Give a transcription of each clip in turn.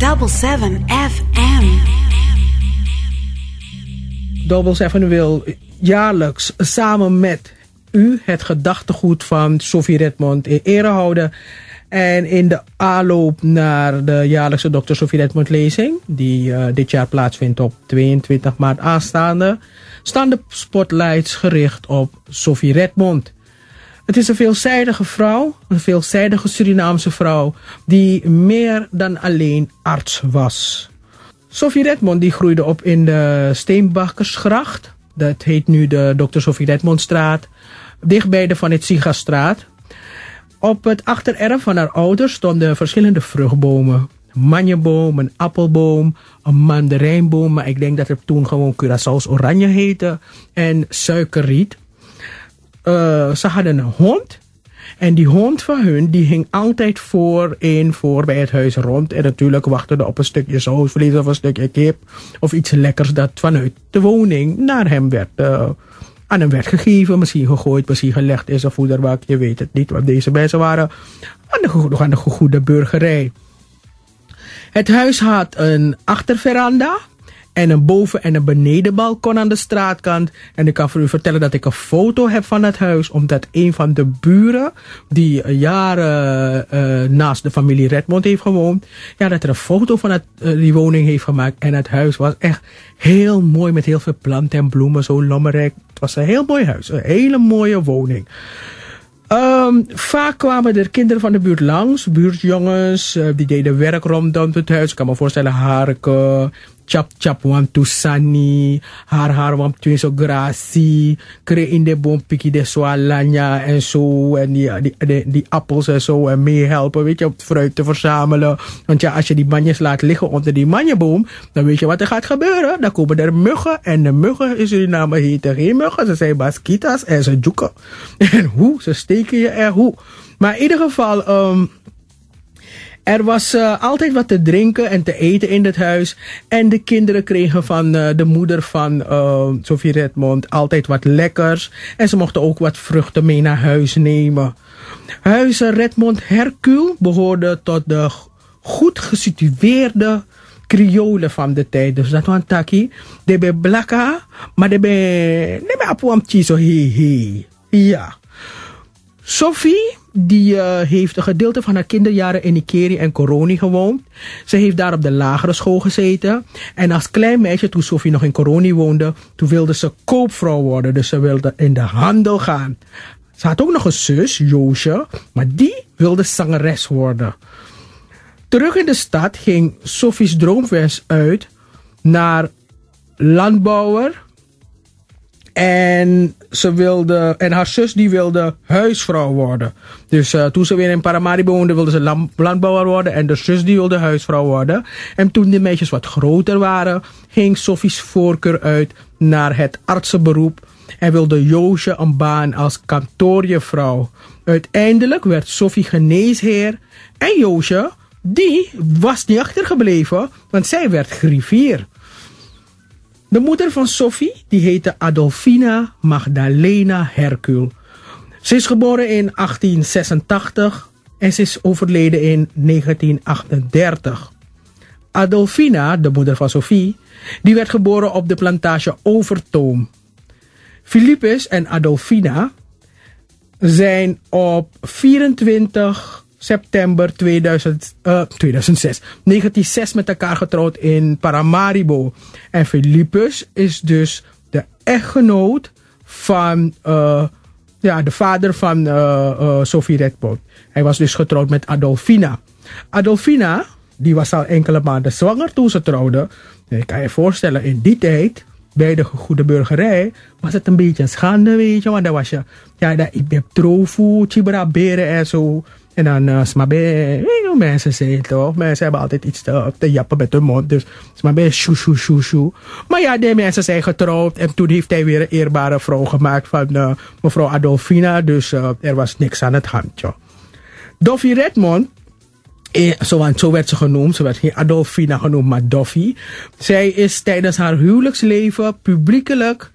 Double 7 FM. Double 7 wil jaarlijks samen met u het gedachtegoed van Sophie Redmond in ere houden. En in de aanloop naar de jaarlijkse Dr. Sophie Redmond lezing, die uh, dit jaar plaatsvindt op 22 maart aanstaande, staan de spotlights gericht op Sophie Redmond. Het is een veelzijdige vrouw, een veelzijdige Surinaamse vrouw, die meer dan alleen arts was. Sophie Redmond die groeide op in de Steenbakkersgracht. Dat heet nu de Dr. Sophie Redmondstraat. Dichtbij de Van het Sigastraat. Op het achtererf van haar ouders stonden verschillende vruchtbomen. Een manjeboom, een appelboom, een mandarijnboom. Maar ik denk dat het toen gewoon Curaçao's oranje heette. En suikerriet. Uh, ze hadden een hond. En die hond van hun, die hing altijd voor in voor bij het huis rond. En natuurlijk wachtende op een stukje sausvlees of een stukje kip. Of iets lekkers dat vanuit de woning naar hem werd, uh, aan hem werd gegeven. Misschien gegooid, misschien gelegd in zijn voederbak. Je weet het niet, want deze mensen waren aan de, aan de goede burgerij. Het huis had een achterveranda. En een boven- en een benedenbalkon aan de straatkant. En ik kan voor u vertellen dat ik een foto heb van het huis. Omdat een van de buren, die jaren uh, naast de familie Redmond heeft gewoond. Ja, dat er een foto van het, uh, die woning heeft gemaakt. En het huis was echt heel mooi met heel veel planten en bloemen. Zo lommerrijk. Het was een heel mooi huis. Een hele mooie woning. Um, vaak kwamen er kinderen van de buurt langs, buurtjongens, die deden werk rondom het huis. Ik kan me voorstellen, harken, chap chap wan tusani, har har wan so grasi, kre in de boom piki de swalanya en zo, en die, die, die, die, appels en zo, en meehelpen, weet je, om het fruit te verzamelen. Want ja, als je die manjes laat liggen onder die manjeboom, dan weet je wat er gaat gebeuren. Dan komen er muggen, en de muggen in Suriname heten geen muggen, ze zijn baskitas en ze joeken. En hoe, ze steken je er hoe. Maar in ieder geval, um, er was uh, altijd wat te drinken en te eten in het huis. En de kinderen kregen van uh, de moeder van uh, Sophie Redmond altijd wat lekkers. En ze mochten ook wat vruchten mee naar huis nemen. Huis Redmond Hercule behoorde tot de goed gesitueerde Kriolen van de tijd. Dus dat was taki. De be blakka, maar de be, de be apuam chiso he he. Ja. Sophie die uh, heeft een gedeelte van haar kinderjaren in Nikeri en Coroni gewoond. Ze heeft daar op de lagere school gezeten. En als klein meisje, toen Sophie nog in Coroni woonde, toen wilde ze koopvrouw worden. Dus ze wilde in de handel gaan. Ze had ook nog een zus, Joosje, maar die wilde zangeres worden. Terug in de stad ging Sophie's droomwens uit naar landbouwer, en ze wilde, en haar zus die wilde huisvrouw worden. Dus uh, toen ze weer in Paramaribo woonde, wilde ze landbouwer worden. En de zus die wilde huisvrouw worden. En toen de meisjes wat groter waren, ging Sophie's voorkeur uit naar het artsenberoep. En wilde Joosje een baan als kantoorjevrouw. Uiteindelijk werd Sophie geneesheer. En Joosje, die was niet achtergebleven, want zij werd griffier. De moeder van Sophie, die heette Adolfina Magdalena Hercule. Ze is geboren in 1886 en ze is overleden in 1938. Adolfina, de moeder van Sophie, die werd geboren op de plantage Overtoom. Philippus en Adolfina zijn op 24 september 2000, uh, 2006, 1906 met elkaar getrouwd in Paramaribo. En Philippus is dus de echtgenoot van uh, ja, de vader van uh, Sophie Redmond. Hij was dus getrouwd met Adolfina. Adolfina, die was al enkele maanden zwanger toen ze trouwden. Je kan je voorstellen, in die tijd, bij de goede burgerij, was het een beetje een schande, weet je. Want dan was je, ja, ik ben trofu, chibra beren en zo. En dan uh, smabe, weet je mensen zeggen toch? Mensen hebben altijd iets te, jappen met hun mond. Dus smabe, shoo, shoo, shoo, shoo. Maar ja, die mensen zijn getrouwd. En toen heeft hij weer een eerbare vrouw gemaakt van uh, mevrouw Adolfina. Dus uh, er was niks aan het handje. Doffie Redmond, Eh, zo werd ze genoemd. Ze werd geen Adolfina genoemd, maar Doffy. Zij is tijdens haar huwelijksleven publiekelijk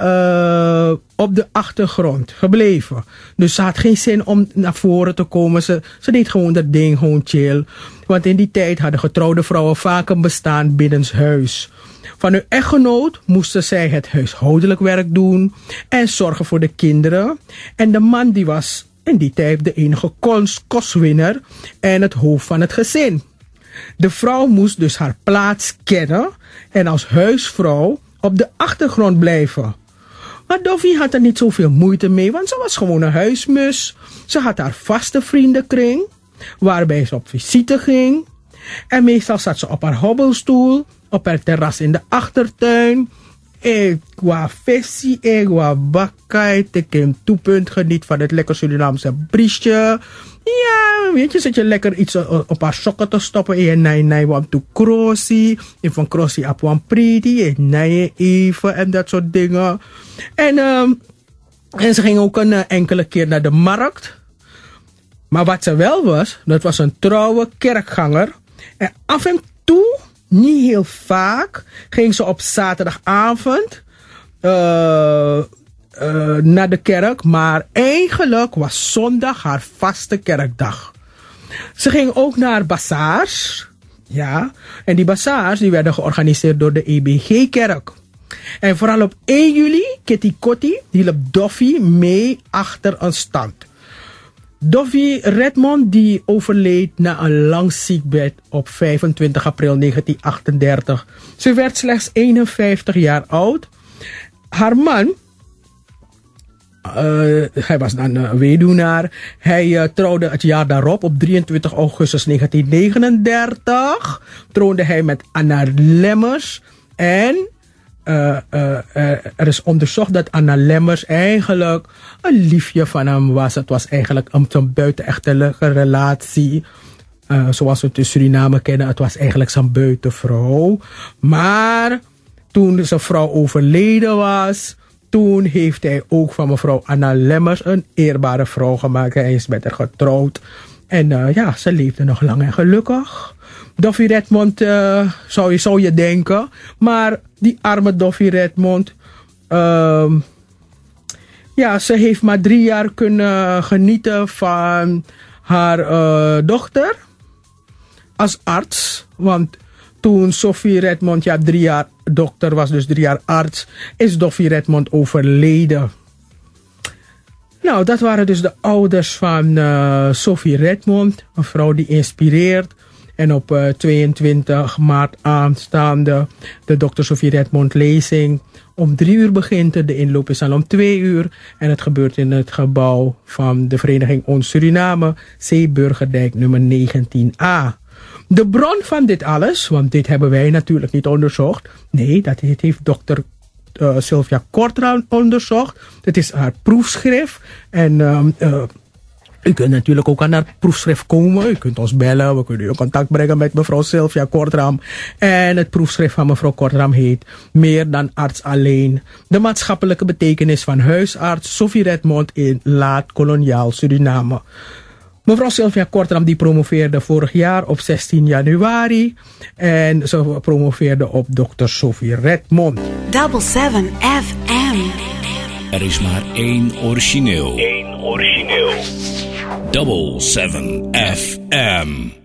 uh, op de achtergrond gebleven. Dus ze had geen zin om naar voren te komen. Ze, ze deed gewoon dat ding, gewoon chill. Want in die tijd hadden getrouwde vrouwen vaak een bestaan binnenshuis. Van hun echtgenoot moesten zij het huishoudelijk werk doen en zorgen voor de kinderen. En de man die was in die tijd de enige kostwinner en het hoofd van het gezin. De vrouw moest dus haar plaats kennen en als huisvrouw op de achtergrond blijven. Maar Doffy had er niet zoveel moeite mee, want ze was gewoon een huismus. Ze had haar vaste vriendenkring, waarbij ze op visite ging. En meestal zat ze op haar hobbelstoel, op haar terras in de achtertuin. Ik qua visie, ik qua bakkai, ik heb toepunt geniet van het lekker Surinaamse briesje. Ja, weet je, zit je lekker iets op haar sokken te stoppen. En je nee, nee, want to crossie. En van crossie op een pretty. En nee, even en dat soort dingen. En, um, en ze ging ook een uh, enkele keer naar de markt. Maar wat ze wel was, dat was een trouwe kerkganger. En af en toe, niet heel vaak, ging ze op zaterdagavond uh, uh, naar de kerk. Maar eigenlijk was zondag haar vaste kerkdag. Ze ging ook naar bazaars. Ja, en die bazaars die werden georganiseerd door de EBG-kerk. En vooral op 1 juli, Kitty Kotti hielp Doffy mee achter een stand. Doffy Redmond die overleed na een lang ziekbed op 25 april 1938. Ze werd slechts 51 jaar oud. Haar man, uh, hij was dan een weduwnaar. Hij uh, trouwde het jaar daarop, op 23 augustus 1939. Troonde hij met Anna Lemmers. En uh, er is onderzocht dat Anna Lemmers eigenlijk een liefje van hem was. Het was eigenlijk een, een buitenechtelijke relatie. zoals we het in Suriname kennen. Het was eigenlijk zijn buitenvrouw. Maar toen zijn vrouw overleden was toen heeft hij ook van mevrouw Anna Lemmers een eerbare vrouw gemaakt. Hij is met haar getrouwd. En uh, ja, ze leefde nog lang en gelukkig. Doffy Redmond uh, zou, je, zou je denken. Maar die arme Doffy Redmond. Uh, ja, ze heeft maar drie jaar kunnen genieten van haar uh, dochter. Als arts. Want toen Sophie Redmond, ja, drie jaar dokter was, dus drie jaar arts, is Sophie Redmond overleden. Nou, dat waren dus de ouders van uh, Sophie Redmond, een vrouw die inspireert. En op uh, 22 maart aanstaande de Dr. Sophie Redmond lezing. Om drie uur begint het, de inloop is al om twee uur. En het gebeurt in het gebouw van de Vereniging Ons Suriname, Zeeburgerdijk nummer 19a. De bron van dit alles, want dit hebben wij natuurlijk niet onderzocht. Nee, dat heeft dokter uh, Sylvia Kortran onderzocht. Het is haar proefschrift. En um, uh, u kunt natuurlijk ook aan haar proefschrift komen. U kunt ons bellen. We kunnen u in contact brengen met mevrouw Sylvia Kortram. En het proefschrift van mevrouw Kortram heet Meer dan arts alleen. De maatschappelijke betekenis van huisarts Sophie Redmond in laat-koloniaal Suriname. Mevrouw Sylvia Kortram die promoveerde vorig jaar op 16 januari. En ze promoveerde op Dr. Sophie Redmond. Double 7 FM. Er is maar één origineel. Eén origineel. Double 7 FM.